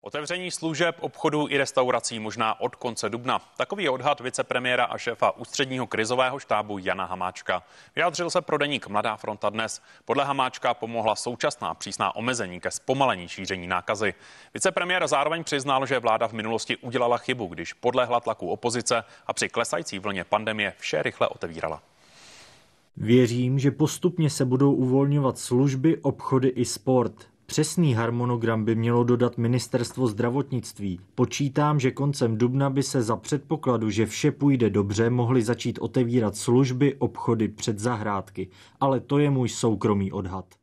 Otevření služeb, obchodů i restaurací možná od konce dubna. Takový je odhad vicepremiéra a šéfa ústředního krizového štábu Jana Hamáčka. Vyjádřil se pro deník Mladá fronta dnes. Podle Hamáčka pomohla současná přísná omezení ke zpomalení šíření nákazy. Vicepremiér zároveň přiznal, že vláda v minulosti udělala chybu, když podlehla tlaku opozice a při klesající vlně pandemie vše rychle otevírala. Věřím, že postupně se budou uvolňovat služby, obchody i sport. Přesný harmonogram by mělo dodat ministerstvo zdravotnictví. Počítám, že koncem dubna by se za předpokladu, že vše půjde dobře, mohly začít otevírat služby, obchody před zahrádky. Ale to je můj soukromý odhad.